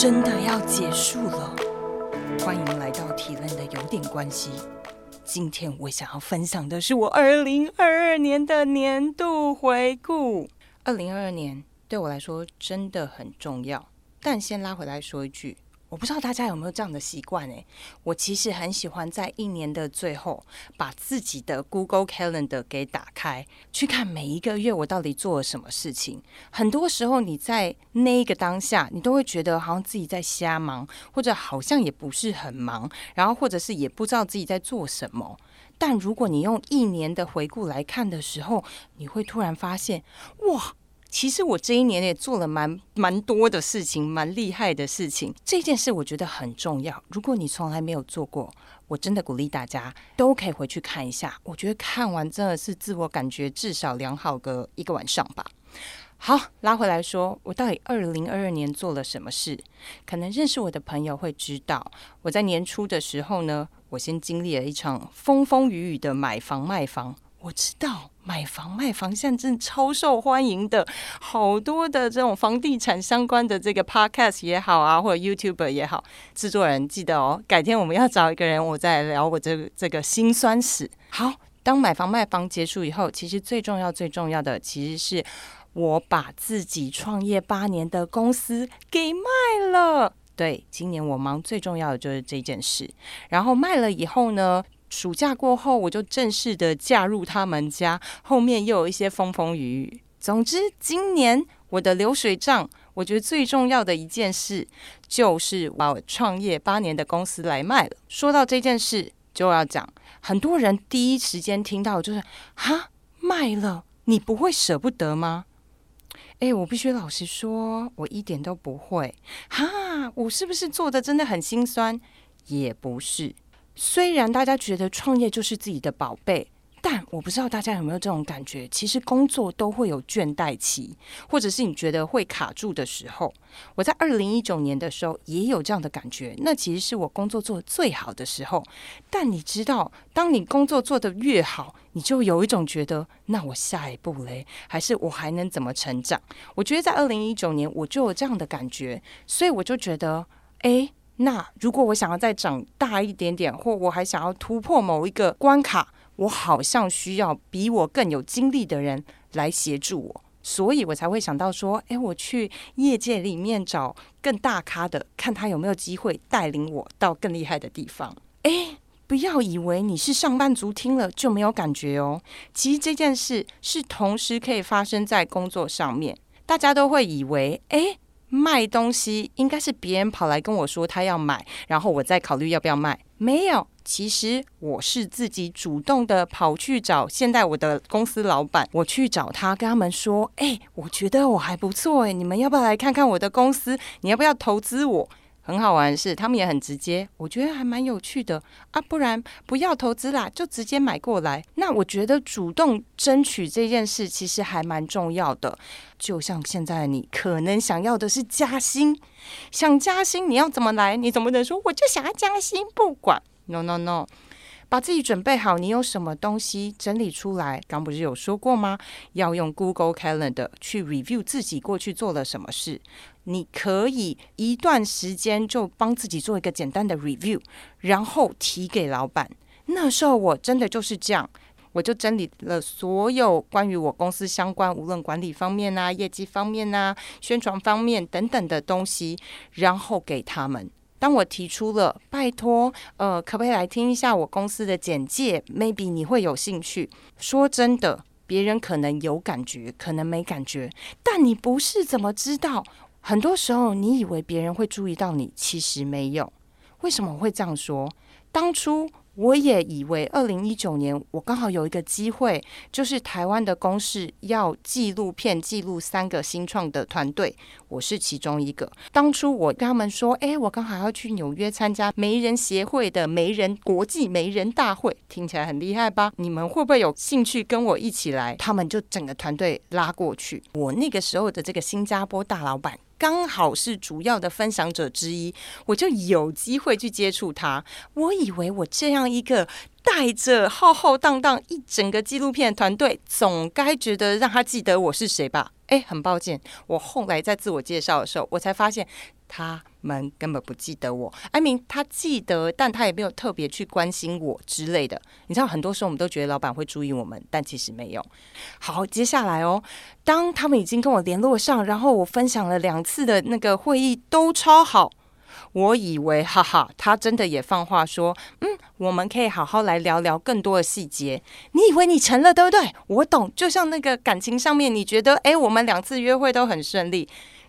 真的要结束了。欢迎来到体论的有点关系。今天我想要分享的是我二零二二年的年度回顾。二零二二年对我来说真的很重要，但先拉回来说一句。我不知道大家有没有这样的习惯诶，我其实很喜欢在一年的最后把自己的 Google Calendar 给打开，去看每一个月我到底做了什么事情。很多时候你在那一个当下，你都会觉得好像自己在瞎忙，或者好像也不是很忙，然后或者是也不知道自己在做什么。但如果你用一年的回顾来看的时候，你会突然发现，哇！其实我这一年也做了蛮蛮多的事情，蛮厉害的事情。这件事我觉得很重要。如果你从来没有做过，我真的鼓励大家都可以回去看一下。我觉得看完真的是自我感觉至少良好个一个晚上吧。好，拉回来说，我到底二零二二年做了什么事？可能认识我的朋友会知道，我在年初的时候呢，我先经历了一场风风雨雨的买房卖房。我知道买房卖房现在真的超受欢迎的，好多的这种房地产相关的这个 podcast 也好啊，或者 YouTube 也好，制作人记得哦，改天我们要找一个人，我再聊我这个这个辛酸史。好，当买房卖房结束以后，其实最重要最重要的，其实是我把自己创业八年的公司给卖了。对，今年我忙最重要的就是这件事。然后卖了以后呢？暑假过后，我就正式的嫁入他们家。后面又有一些风风雨雨。总之，今年我的流水账，我觉得最重要的一件事，就是把我创业八年的公司来卖了。说到这件事，就要讲，很多人第一时间听到就是哈卖了，你不会舍不得吗？哎，我必须老实说，我一点都不会。哈，我是不是做的真的很心酸？也不是。虽然大家觉得创业就是自己的宝贝，但我不知道大家有没有这种感觉。其实工作都会有倦怠期，或者是你觉得会卡住的时候。我在二零一九年的时候也有这样的感觉，那其实是我工作做最好的时候。但你知道，当你工作做得越好，你就有一种觉得，那我下一步嘞，还是我还能怎么成长？我觉得在二零一九年我就有这样的感觉，所以我就觉得，哎。那如果我想要再长大一点点，或我还想要突破某一个关卡，我好像需要比我更有经历的人来协助我，所以我才会想到说，哎，我去业界里面找更大咖的，看他有没有机会带领我到更厉害的地方。哎，不要以为你是上班族听了就没有感觉哦，其实这件事是同时可以发生在工作上面，大家都会以为，哎。卖东西应该是别人跑来跟我说他要买，然后我再考虑要不要卖。没有，其实我是自己主动的跑去找现代我的公司老板，我去找他，跟他们说：“哎，我觉得我还不错，哎，你们要不要来看看我的公司？你要不要投资我？”很好玩的是，他们也很直接，我觉得还蛮有趣的啊。不然不要投资啦，就直接买过来。那我觉得主动争取这件事其实还蛮重要的。就像现在你可能想要的是加薪，想加薪你要怎么来？你怎么能说我就想要加薪？不管，no no no。把自己准备好，你有什么东西整理出来？刚不是有说过吗？要用 Google Calendar 去 review 自己过去做了什么事。你可以一段时间就帮自己做一个简单的 review，然后提给老板。那时候我真的就是这样，我就整理了所有关于我公司相关，无论管理方面啊、业绩方面啊、宣传方面等等的东西，然后给他们。当我提出了拜托，呃，可不可以来听一下我公司的简介？Maybe 你会有兴趣。说真的，别人可能有感觉，可能没感觉，但你不是怎么知道？很多时候，你以为别人会注意到你，其实没有。为什么会这样说？当初。我也以为二零一九年我刚好有一个机会，就是台湾的公视要纪录片记录三个新创的团队，我是其中一个。当初我跟他们说，哎，我刚好要去纽约参加媒人协会的媒人国际媒人大会，听起来很厉害吧？你们会不会有兴趣跟我一起来？他们就整个团队拉过去。我那个时候的这个新加坡大老板。刚好是主要的分享者之一，我就有机会去接触他。我以为我这样一个带着浩浩荡荡一整个纪录片团队，总该觉得让他记得我是谁吧？哎，很抱歉，我后来在自我介绍的时候，我才发现他们根本不记得我。艾明他记得，但他也没有特别去关心我之类的。你知道，很多时候我们都觉得老板会注意我们，但其实没有。好，接下来哦，当他们已经跟我联络上，然后我分享了两次的那个会议都超好。我以为，哈哈，他真的也放话说，嗯，我们可以好好来聊聊更多的细节。你以为你成了，对不对？我懂，就像那个感情上面，你觉得，哎，我们两次约会都很顺利，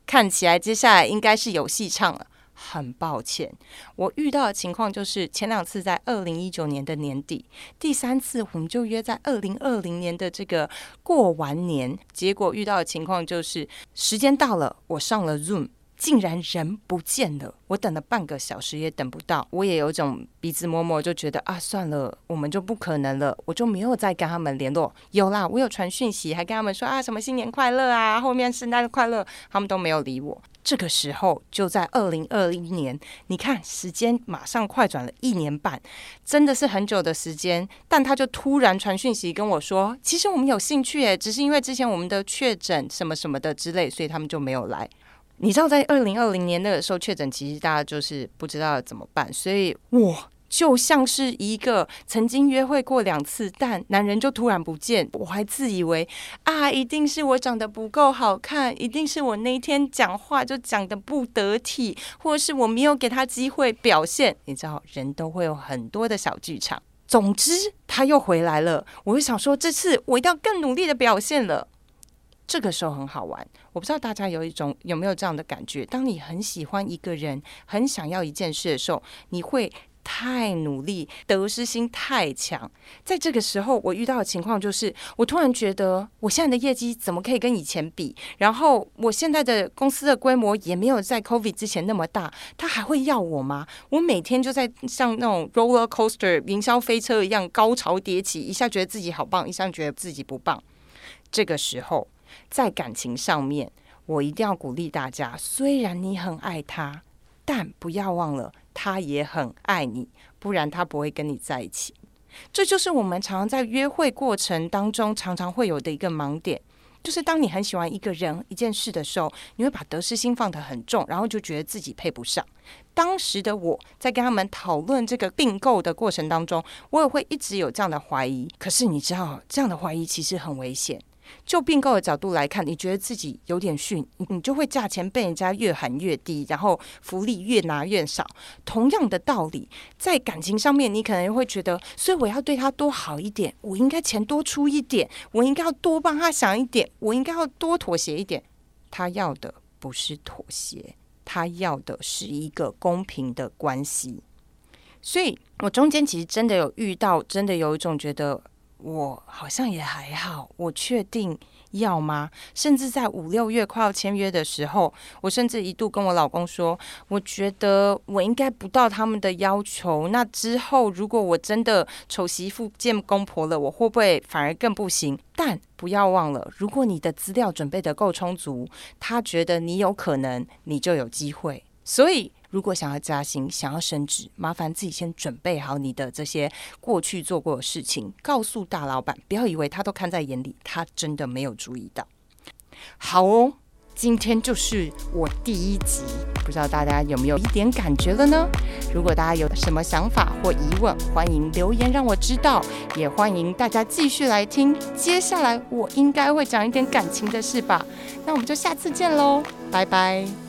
看起来接下来应该是有戏唱了。很抱歉，我遇到的情况就是前两次在二零一九年的年底，第三次我们就约在二零二零年的这个过完年，结果遇到的情况就是时间到了，我上了 Zoom。竟然人不见了！我等了半个小时也等不到，我也有种鼻子摸摸，就觉得啊，算了，我们就不可能了，我就没有再跟他们联络。有啦，我有传讯息，还跟他们说啊，什么新年快乐啊，后面圣诞快乐，他们都没有理我。这个时候就在二零二一年，你看时间马上快转了一年半，真的是很久的时间。但他就突然传讯息跟我说，其实我们有兴趣诶，只是因为之前我们的确诊什么什么的之类，所以他们就没有来。你知道，在二零二零年那个时候确诊，其实大家就是不知道怎么办，所以我就像是一个曾经约会过两次，但男人就突然不见，我还自以为啊，一定是我长得不够好看，一定是我那天讲话就讲的不得体，或是我没有给他机会表现。你知道，人都会有很多的小剧场。总之，他又回来了，我就想说，这次我一定要更努力的表现了。这个时候很好玩，我不知道大家有一种有没有这样的感觉？当你很喜欢一个人，很想要一件事的时候，你会太努力，得失心太强。在这个时候，我遇到的情况就是，我突然觉得我现在的业绩怎么可以跟以前比？然后我现在的公司的规模也没有在 COVID 之前那么大，他还会要我吗？我每天就在像那种 roller coaster 营销飞车一样高潮迭起，一下觉得自己好棒，一下觉得自己不棒。这个时候。在感情上面，我一定要鼓励大家。虽然你很爱他，但不要忘了，他也很爱你，不然他不会跟你在一起。这就是我们常常在约会过程当中常常会有的一个盲点，就是当你很喜欢一个人、一件事的时候，你会把得失心放得很重，然后就觉得自己配不上。当时的我在跟他们讨论这个并购的过程当中，我也会一直有这样的怀疑。可是你知道，这样的怀疑其实很危险。就并购的角度来看，你觉得自己有点逊，你就会价钱被人家越喊越低，然后福利越拿越少。同样的道理，在感情上面，你可能会觉得，所以我要对他多好一点，我应该钱多出一点，我应该要多帮他想一点，我应该要多妥协一点。他要的不是妥协，他要的是一个公平的关系。所以我中间其实真的有遇到，真的有一种觉得。我好像也还好，我确定要吗？甚至在五六月快要签约的时候，我甚至一度跟我老公说，我觉得我应该不到他们的要求。那之后，如果我真的丑媳妇见公婆了，我会不会反而更不行？但不要忘了，如果你的资料准备的够充足，他觉得你有可能，你就有机会。所以。如果想要加薪、想要升职，麻烦自己先准备好你的这些过去做过的事情，告诉大老板。不要以为他都看在眼里，他真的没有注意到。好哦，今天就是我第一集，不知道大家有没有一点感觉了呢？如果大家有什么想法或疑问，欢迎留言让我知道，也欢迎大家继续来听。接下来我应该会讲一点感情的事吧？那我们就下次见喽，拜拜。